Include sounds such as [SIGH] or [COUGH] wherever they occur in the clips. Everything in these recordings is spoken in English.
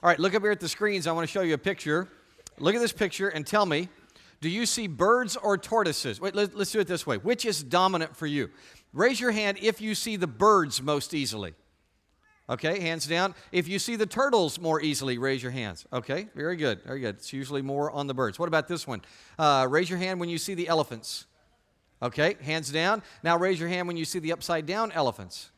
All right, look up here at the screens. I want to show you a picture. Look at this picture and tell me do you see birds or tortoises? Wait, let, us do it this way. Which is dominant for you? Raise your hand if you see the birds most easily. Okay, hands down. If you see the turtles more easily, raise your hands. Okay, very good, very good. It's usually more on the birds. What about this one? Uh, raise your hand when you see the elephants. Okay, hands down. Now raise your hand when you see the upside down elephants.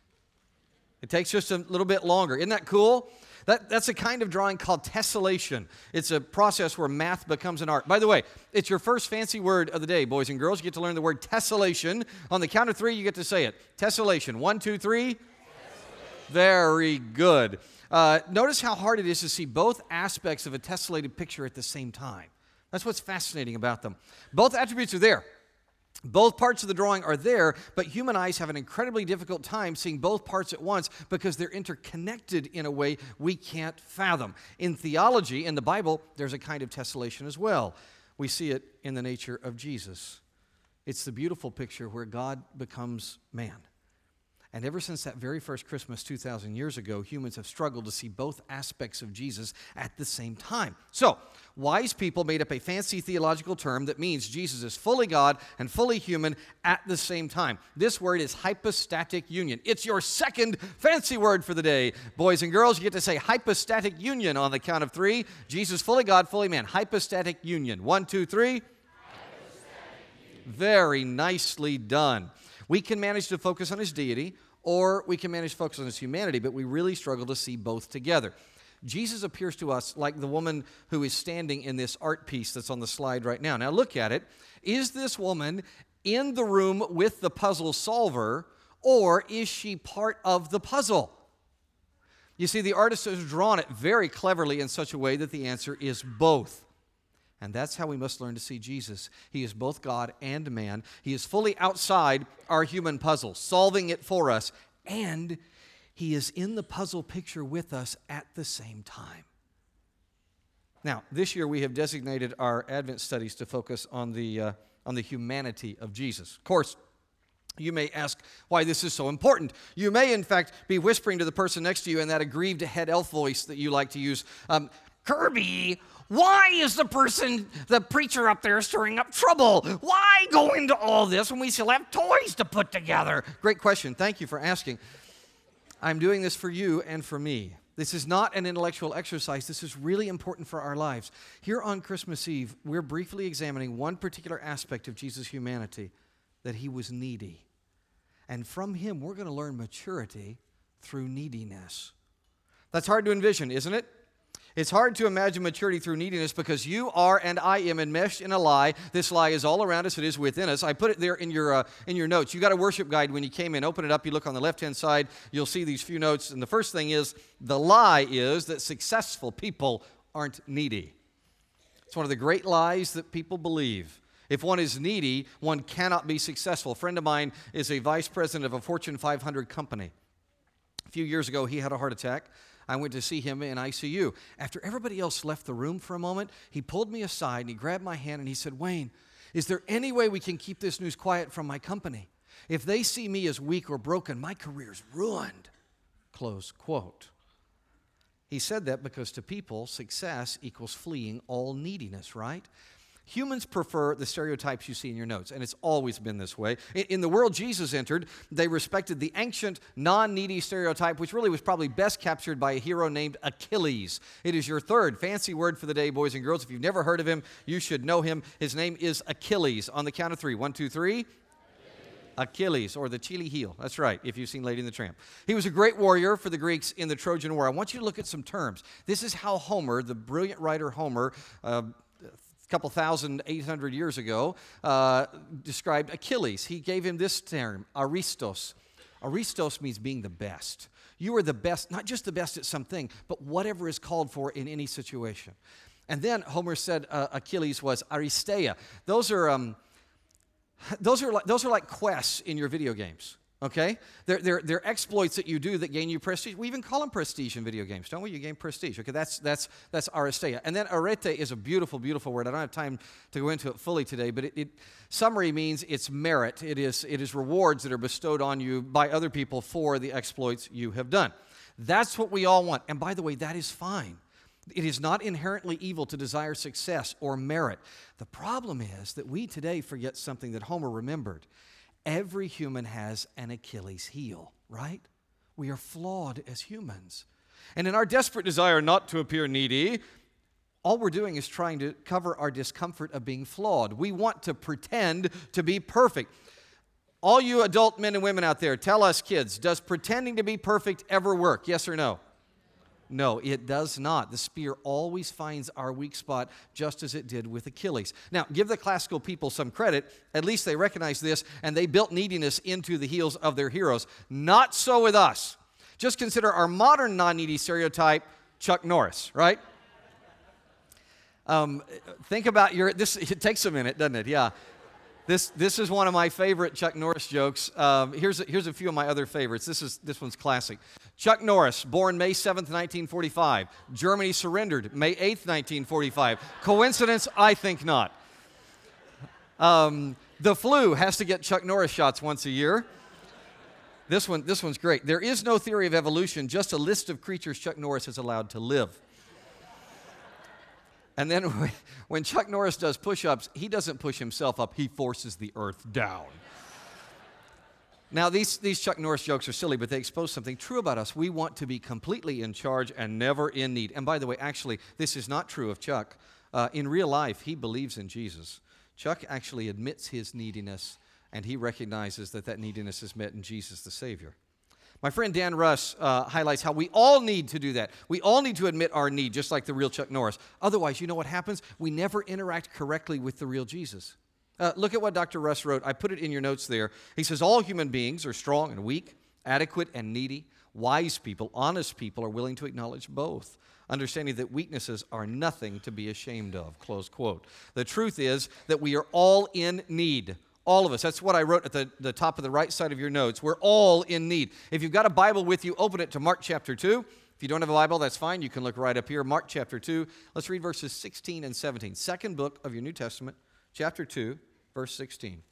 It takes just a little bit longer. Isn't that cool? That, that's a kind of drawing called tessellation. It's a process where math becomes an art. By the way, it's your first fancy word of the day, boys and girls. You get to learn the word tessellation. On the count of three, you get to say it. Tessellation. One, two, three. Very good. Uh, notice how hard it is to see both aspects of a tessellated picture at the same time. That's what's fascinating about them. Both attributes are there. Both parts of the drawing are there, but human eyes have an incredibly difficult time seeing both parts at once because they're interconnected in a way we can't fathom. In theology, in the Bible, there's a kind of tessellation as well. We see it in the nature of Jesus. It's the beautiful picture where God becomes man. And ever since that very first Christmas 2,000 years ago, humans have struggled to see both aspects of Jesus at the same time. So, wise people made up a fancy theological term that means Jesus is fully God and fully human at the same time. This word is hypostatic union. It's your second fancy word for the day. Boys and girls, you get to say hypostatic union on the count of three. Jesus, fully God, fully man. Hypostatic union. One, two, three. Very nicely done. We can manage to focus on his deity, or we can manage to focus on his humanity, but we really struggle to see both together. Jesus appears to us like the woman who is standing in this art piece that's on the slide right now. Now, look at it. Is this woman in the room with the puzzle solver, or is she part of the puzzle? You see, the artist has drawn it very cleverly in such a way that the answer is both. And that's how we must learn to see Jesus. He is both God and man. He is fully outside our human puzzle, solving it for us, and He is in the puzzle picture with us at the same time. Now, this year we have designated our Advent studies to focus on the, uh, on the humanity of Jesus. Of course, you may ask why this is so important. You may, in fact, be whispering to the person next to you in that aggrieved head elf voice that you like to use um, Kirby, why is the person, the preacher up there, stirring up trouble? Why go into all this when we still have toys to put together? Great question. Thank you for asking. I'm doing this for you and for me. This is not an intellectual exercise. This is really important for our lives. Here on Christmas Eve, we're briefly examining one particular aspect of Jesus' humanity that he was needy. And from him, we're going to learn maturity through neediness. That's hard to envision, isn't it? It's hard to imagine maturity through neediness because you are and I am enmeshed in a lie. This lie is all around us, it is within us. I put it there in your, uh, in your notes. You got a worship guide when you came in. Open it up, you look on the left hand side, you'll see these few notes. And the first thing is the lie is that successful people aren't needy. It's one of the great lies that people believe. If one is needy, one cannot be successful. A friend of mine is a vice president of a Fortune 500 company. A few years ago, he had a heart attack. I went to see him in ICU. After everybody else left the room for a moment, he pulled me aside and he grabbed my hand and he said, Wayne, is there any way we can keep this news quiet from my company? If they see me as weak or broken, my career's ruined. Close quote. He said that because to people, success equals fleeing all neediness, right? Humans prefer the stereotypes you see in your notes, and it's always been this way. In the world Jesus entered, they respected the ancient, non needy stereotype, which really was probably best captured by a hero named Achilles. It is your third fancy word for the day, boys and girls. If you've never heard of him, you should know him. His name is Achilles. On the count of three one, two, three. Achilles, or the Chile heel. That's right, if you've seen Lady and the Tramp. He was a great warrior for the Greeks in the Trojan War. I want you to look at some terms. This is how Homer, the brilliant writer Homer, uh, couple thousand, eight hundred years ago, uh, described Achilles. He gave him this term, aristos. Aristos means being the best. You are the best, not just the best at something, but whatever is called for in any situation. And then Homer said uh, Achilles was aristeia. Those are, um, those, are like, those are like quests in your video games. Okay? They're, they're, they're exploits that you do that gain you prestige. We even call them prestige in video games, don't we? You gain prestige. Okay, that's, that's, that's aristeia. And then arete is a beautiful, beautiful word. I don't have time to go into it fully today, but it, it, summary means it's merit. It is, it is rewards that are bestowed on you by other people for the exploits you have done. That's what we all want. And by the way, that is fine. It is not inherently evil to desire success or merit. The problem is that we today forget something that Homer remembered. Every human has an Achilles heel, right? We are flawed as humans. And in our desperate desire not to appear needy, all we're doing is trying to cover our discomfort of being flawed. We want to pretend to be perfect. All you adult men and women out there, tell us kids, does pretending to be perfect ever work? Yes or no? No, it does not. The spear always finds our weak spot, just as it did with Achilles. Now, give the classical people some credit. At least they recognize this, and they built neediness into the heels of their heroes. Not so with us. Just consider our modern non needy stereotype Chuck Norris, right? Um, think about your, this, [LAUGHS] it takes a minute, doesn't it? Yeah. This, this is one of my favorite Chuck Norris jokes. Um, here's, a, here's a few of my other favorites. This, is, this one's classic. Chuck Norris, born May 7th, 1945. Germany surrendered May 8th, 1945. Coincidence? I think not. Um, the flu has to get Chuck Norris shots once a year. This, one, this one's great. There is no theory of evolution, just a list of creatures Chuck Norris has allowed to live. And then [LAUGHS] when Chuck Norris does push ups, he doesn't push himself up, he forces the earth down. Now, these, these Chuck Norris jokes are silly, but they expose something true about us. We want to be completely in charge and never in need. And by the way, actually, this is not true of Chuck. Uh, in real life, he believes in Jesus. Chuck actually admits his neediness, and he recognizes that that neediness is met in Jesus the Savior. My friend Dan Russ uh, highlights how we all need to do that. We all need to admit our need, just like the real Chuck Norris. Otherwise, you know what happens? We never interact correctly with the real Jesus. Uh, look at what Dr. Russ wrote. I put it in your notes there. He says, All human beings are strong and weak, adequate and needy. Wise people, honest people are willing to acknowledge both understanding that weaknesses are nothing to be ashamed of. Close quote. The truth is that we are all in need. All of us. That's what I wrote at the, the top of the right side of your notes. We're all in need. If you've got a Bible with you, open it to Mark chapter 2. If you don't have a Bible, that's fine. You can look right up here. Mark chapter 2. Let's read verses 16 and 17. Second book of your New Testament, chapter 2, verse 16.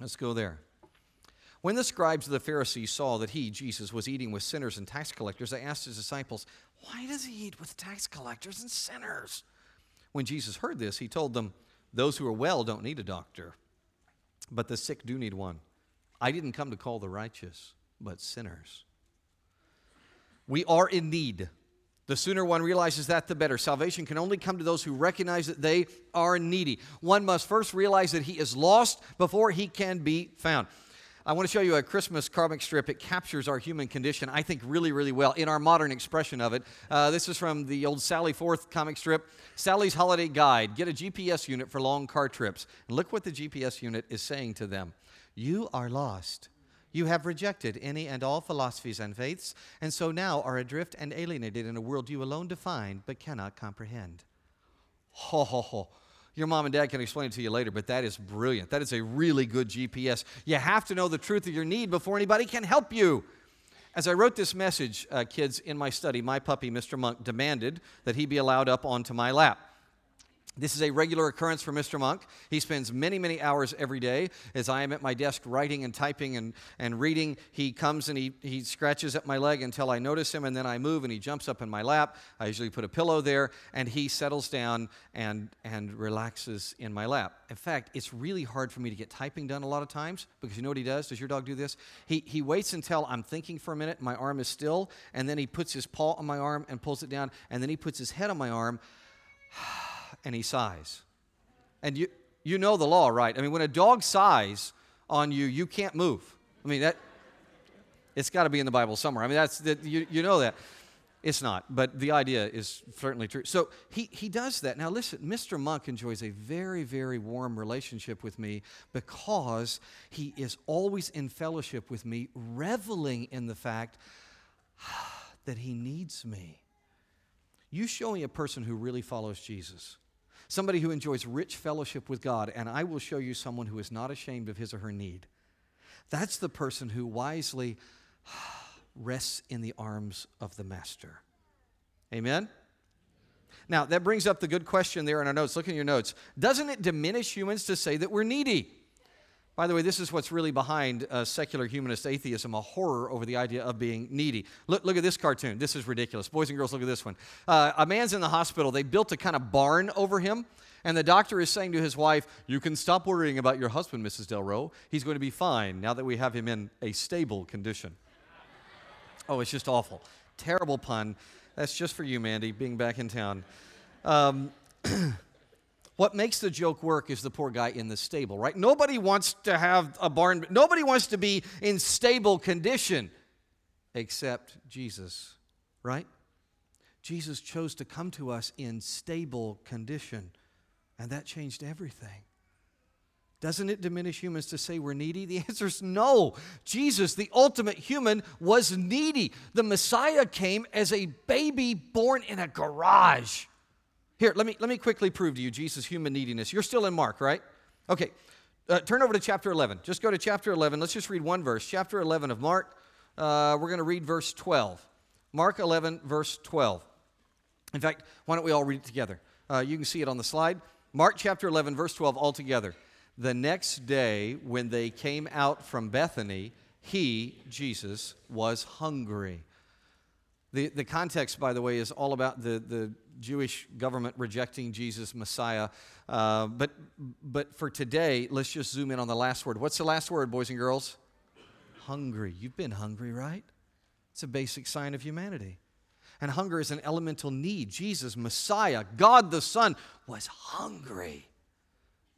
Let's go there. When the scribes of the Pharisees saw that he, Jesus, was eating with sinners and tax collectors, they asked his disciples, Why does he eat with tax collectors and sinners? When Jesus heard this, he told them, those who are well don't need a doctor, but the sick do need one. I didn't come to call the righteous, but sinners. We are in need. The sooner one realizes that, the better. Salvation can only come to those who recognize that they are needy. One must first realize that he is lost before he can be found. I want to show you a Christmas comic strip. It captures our human condition, I think, really, really well in our modern expression of it. Uh, this is from the old Sally Forth comic strip Sally's Holiday Guide. Get a GPS unit for long car trips. And look what the GPS unit is saying to them You are lost. You have rejected any and all philosophies and faiths, and so now are adrift and alienated in a world you alone define but cannot comprehend. Ho, ho, ho. Your mom and dad can explain it to you later, but that is brilliant. That is a really good GPS. You have to know the truth of your need before anybody can help you. As I wrote this message, uh, kids, in my study, my puppy, Mr. Monk, demanded that he be allowed up onto my lap. This is a regular occurrence for Mr. Monk. He spends many, many hours every day. As I am at my desk writing and typing and, and reading, he comes and he, he scratches at my leg until I notice him, and then I move and he jumps up in my lap. I usually put a pillow there, and he settles down and, and relaxes in my lap. In fact, it's really hard for me to get typing done a lot of times because you know what he does? Does your dog do this? He, he waits until I'm thinking for a minute, my arm is still, and then he puts his paw on my arm and pulls it down, and then he puts his head on my arm [SIGHS] and he sighs. And you, you know the law, right? I mean, when a dog sighs on you, you can't move. I mean, that, it's got to be in the Bible somewhere. I mean, that's, that, you, you know that. It's not, but the idea is certainly true. So he, he does that. Now, listen, Mr. Monk enjoys a very, very warm relationship with me because he is always in fellowship with me, reveling in the fact [SIGHS] that he needs me. You show me a person who really follows Jesus, somebody who enjoys rich fellowship with God, and I will show you someone who is not ashamed of his or her need. That's the person who wisely [SIGHS] rests in the arms of the Master. Amen? Now, that brings up the good question there in our notes. Look in your notes. Doesn't it diminish humans to say that we're needy? By the way, this is what's really behind uh, secular humanist atheism a horror over the idea of being needy. Look, look at this cartoon. This is ridiculous. Boys and girls, look at this one. Uh, a man's in the hospital. They built a kind of barn over him, and the doctor is saying to his wife, You can stop worrying about your husband, Mrs. Delro. He's going to be fine now that we have him in a stable condition. Oh, it's just awful. Terrible pun. That's just for you, Mandy, being back in town. Um, [CLEARS THROAT] what makes the joke work is the poor guy in the stable, right? Nobody wants to have a barn, nobody wants to be in stable condition except Jesus, right? Jesus chose to come to us in stable condition, and that changed everything. Doesn't it diminish humans to say we're needy? The [LAUGHS] answer is no. Jesus, the ultimate human, was needy. The Messiah came as a baby born in a garage. Here, let me, let me quickly prove to you Jesus' human neediness. You're still in Mark, right? Okay, uh, turn over to chapter 11. Just go to chapter 11. Let's just read one verse. Chapter 11 of Mark. Uh, we're going to read verse 12. Mark 11, verse 12. In fact, why don't we all read it together? Uh, you can see it on the slide. Mark chapter 11, verse 12, all together. The next day, when they came out from Bethany, he, Jesus, was hungry. The, the context, by the way, is all about the, the Jewish government rejecting Jesus, Messiah. Uh, but, but for today, let's just zoom in on the last word. What's the last word, boys and girls? Hungry. You've been hungry, right? It's a basic sign of humanity. And hunger is an elemental need. Jesus, Messiah, God the Son, was hungry.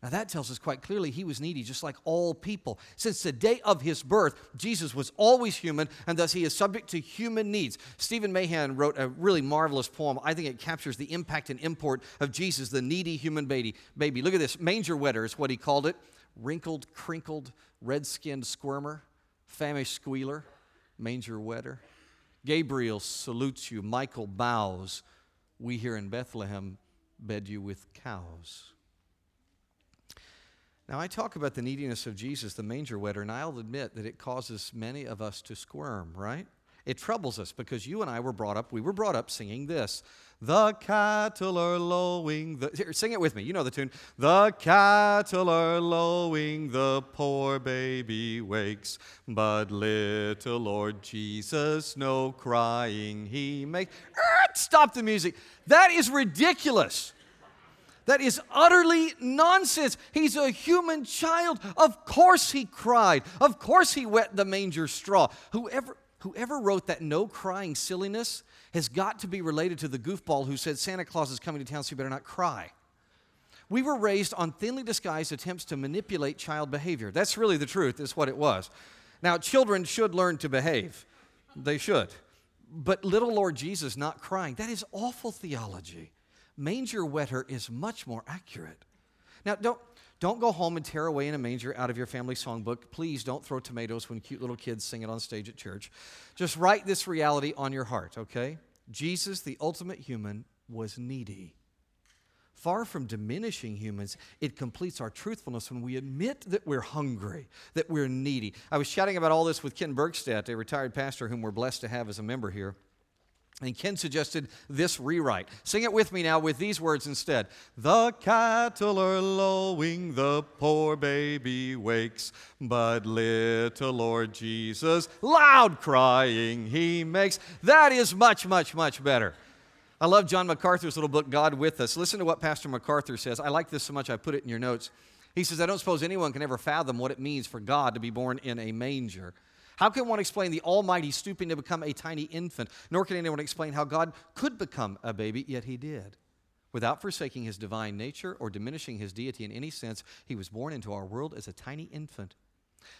Now, that tells us quite clearly he was needy just like all people. Since the day of his birth, Jesus was always human, and thus he is subject to human needs. Stephen Mahan wrote a really marvelous poem. I think it captures the impact and import of Jesus, the needy human baby. baby. Look at this manger wetter is what he called it wrinkled, crinkled, red skinned squirmer, famished squealer, manger wetter. Gabriel salutes you, Michael bows. We here in Bethlehem bed you with cows. Now, I talk about the neediness of Jesus, the manger wetter, and I'll admit that it causes many of us to squirm, right? It troubles us because you and I were brought up, we were brought up singing this. The cattle are lowing. The, here, sing it with me. You know the tune. The cattle are lowing, the poor baby wakes. But little Lord Jesus, no crying he makes. Stop the music. That is ridiculous. That is utterly nonsense. He's a human child. Of course he cried. Of course he wet the manger straw. Whoever, whoever wrote that no crying silliness has got to be related to the goofball who said Santa Claus is coming to town, so you better not cry. We were raised on thinly disguised attempts to manipulate child behavior. That's really the truth, is what it was. Now, children should learn to behave. They should. But little Lord Jesus not crying, that is awful theology manger wetter is much more accurate. Now, don't, don't go home and tear away in a manger out of your family songbook. Please don't throw tomatoes when cute little kids sing it on stage at church. Just write this reality on your heart, okay? Jesus, the ultimate human, was needy. Far from diminishing humans, it completes our truthfulness when we admit that we're hungry, that we're needy. I was chatting about all this with Ken Bergstadt, a retired pastor whom we're blessed to have as a member here. And Ken suggested this rewrite. Sing it with me now with these words instead. The cattle are lowing, the poor baby wakes, but little Lord Jesus, loud crying he makes. That is much, much, much better. I love John MacArthur's little book, God with Us. Listen to what Pastor MacArthur says. I like this so much, I put it in your notes. He says, I don't suppose anyone can ever fathom what it means for God to be born in a manger. How can one explain the Almighty stooping to become a tiny infant? Nor can anyone explain how God could become a baby, yet he did. Without forsaking his divine nature or diminishing his deity in any sense, he was born into our world as a tiny infant.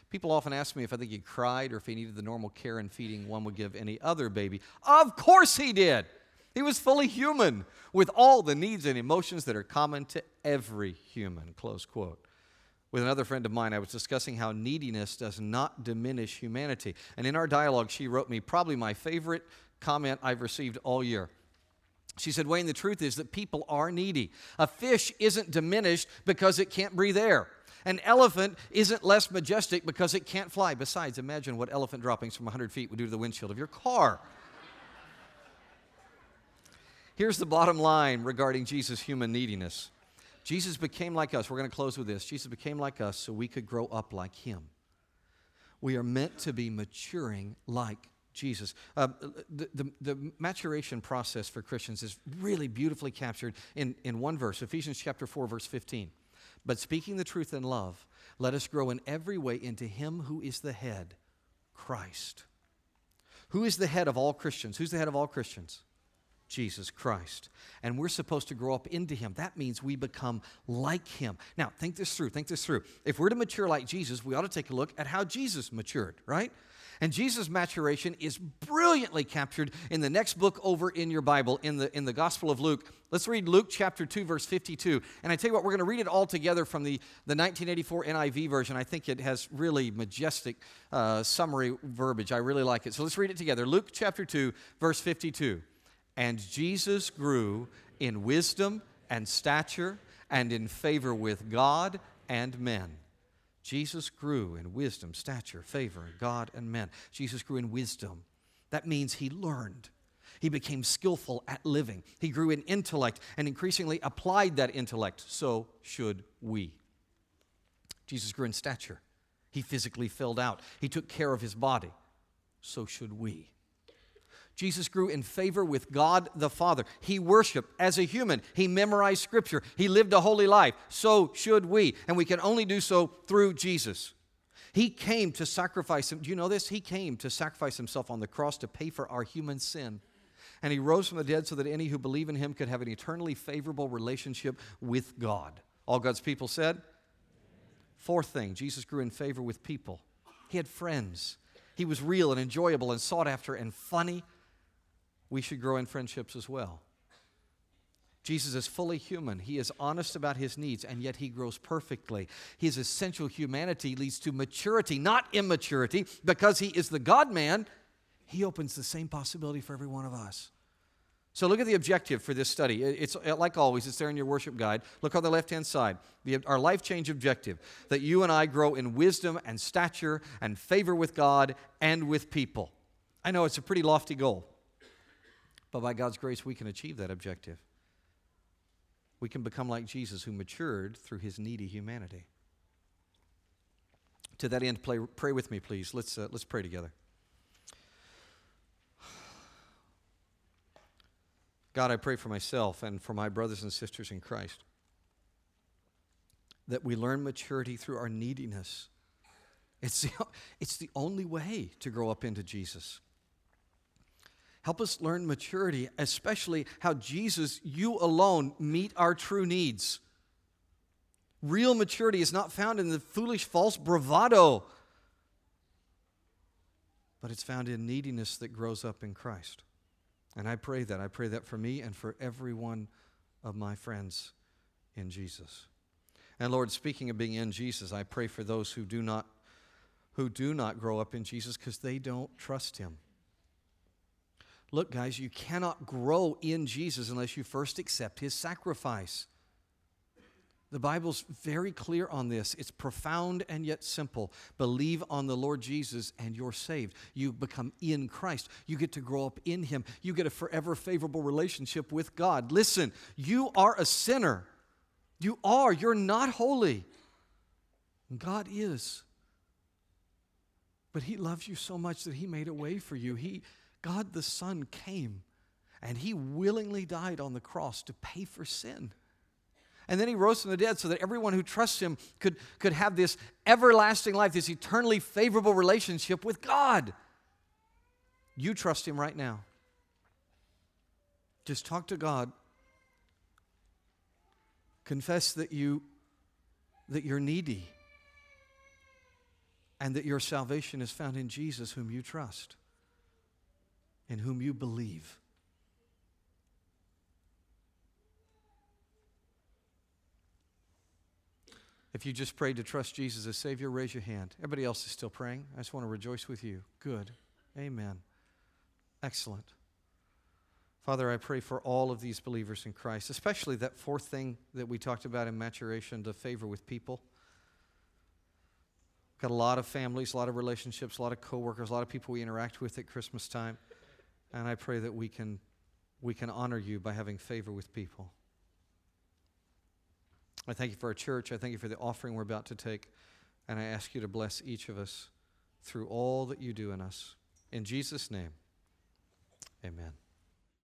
People often ask me if I think he cried or if he needed the normal care and feeding one would give any other baby. Of course he did. He was fully human with all the needs and emotions that are common to every human. Close quote with another friend of mine, I was discussing how neediness does not diminish humanity. And in our dialogue, she wrote me probably my favorite comment I've received all year. She said, Wayne, the truth is that people are needy. A fish isn't diminished because it can't breathe air. An elephant isn't less majestic because it can't fly. Besides, imagine what elephant droppings from 100 feet would do to the windshield of your car. Here's the bottom line regarding Jesus' human neediness Jesus became like us. We're going to close with this. Jesus became like us so we could grow up like him. We are meant to be maturing like Jesus. Uh, the, the, the, maturation process for Christians is really beautifully captured in, in one verse, Ephesians chapter 4, verse 15. But speaking the truth in love, let us grow in every way into Him who is the head, Christ. Who is the head of all Christians? Who's the head of all Christians? Jesus Christ. And we're supposed to grow up into Him. That means we become like Him. Now, think this through. Think this through. If we're to mature like Jesus, we ought to take a look at how Jesus matured, right? And Jesus' maturation is brilliantly captured in the next book over in your Bible, in the, in the Gospel of Luke. Let's read Luke chapter 2, verse 52. And I tell you what, we're going to read it all together from the, the 1984 NIV version. I think it has really majestic uh, summary verbiage. I really like it. So let's read it together. Luke chapter 2, verse 52. And Jesus grew in wisdom and stature and in favor with God and men. Jesus grew in wisdom, stature, favor, God and men. Jesus grew in wisdom. That means he learned. He became skillful at living. He grew in intellect and increasingly applied that intellect. So should we. Jesus grew in stature. He physically filled out. He took care of his body. So should we. Jesus grew in favor with God the Father. He worshiped as a human. He memorized Scripture. He lived a holy life. So should we. And we can only do so through Jesus. He came to sacrifice him. Do you know this? He came to sacrifice himself on the cross to pay for our human sin. And he rose from the dead so that any who believe in him could have an eternally favorable relationship with God. All God's people said. Fourth thing, Jesus grew in favor with people. He had friends. He was real and enjoyable and sought after and funny we should grow in friendships as well. Jesus is fully human. He is honest about his needs, and yet he grows perfectly. His essential humanity leads to maturity, not immaturity. Because he is the God man, he opens the same possibility for every one of us. So look at the objective for this study. It's uh, like always, it's there in your worship guide. Look on the left hand side. Our life change objective that you and I grow in wisdom and stature and favor with God and with people. I know it's a pretty lofty goal. But by God's grace, we can achieve that objective. We can become like Jesus, who matured through his needy humanity. To that end, play, pray with me, please. Let's, uh, let's pray together. God, I pray for myself and for my brothers and sisters in Christ that we learn maturity through our neediness. It's the, [LAUGHS] it's the only way to grow up into Jesus. Help us learn maturity, especially how Jesus, you alone, meet our true needs. Real maturity is not found in the foolish, false bravado, but it's found in neediness that grows up in Christ. And I pray that. I pray that for me and for every one of my friends in Jesus. And Lord, speaking of being in Jesus, I pray for those who do not who do not grow up in Jesus because they don't trust him. Look, guys, you cannot grow in Jesus unless you first accept his sacrifice. The Bible's very clear on this. It's profound and yet simple. Believe on the Lord Jesus and you're saved. You become in Christ. You get to grow up in Him. You get a forever favorable relationship with God. Listen, you are a sinner. You are. You're not holy. God is. But He loves you so much that He made a way for you. He, God the Son came and he willingly died on the cross to pay for sin. And then he rose from the dead so that everyone who trusts him could, could have this everlasting life, this eternally favorable relationship with God. You trust him right now. Just talk to God. Confess that you that you're needy and that your salvation is found in Jesus whom you trust in whom you believe. If you just prayed to trust Jesus as Savior, raise your hand. Everybody else is still praying. I just want to rejoice with you. Good. Amen. Excellent. Father, I pray for all of these believers in Christ, especially that fourth thing that we talked about in maturation the favor with people. Got a lot of families, a lot of relationships, a lot of coworkers, a lot of people we interact with at Christmas time. And I pray that we can, we can honor you by having favor with people. I thank you for our church. I thank you for the offering we're about to take. And I ask you to bless each of us through all that you do in us. In Jesus' name, amen.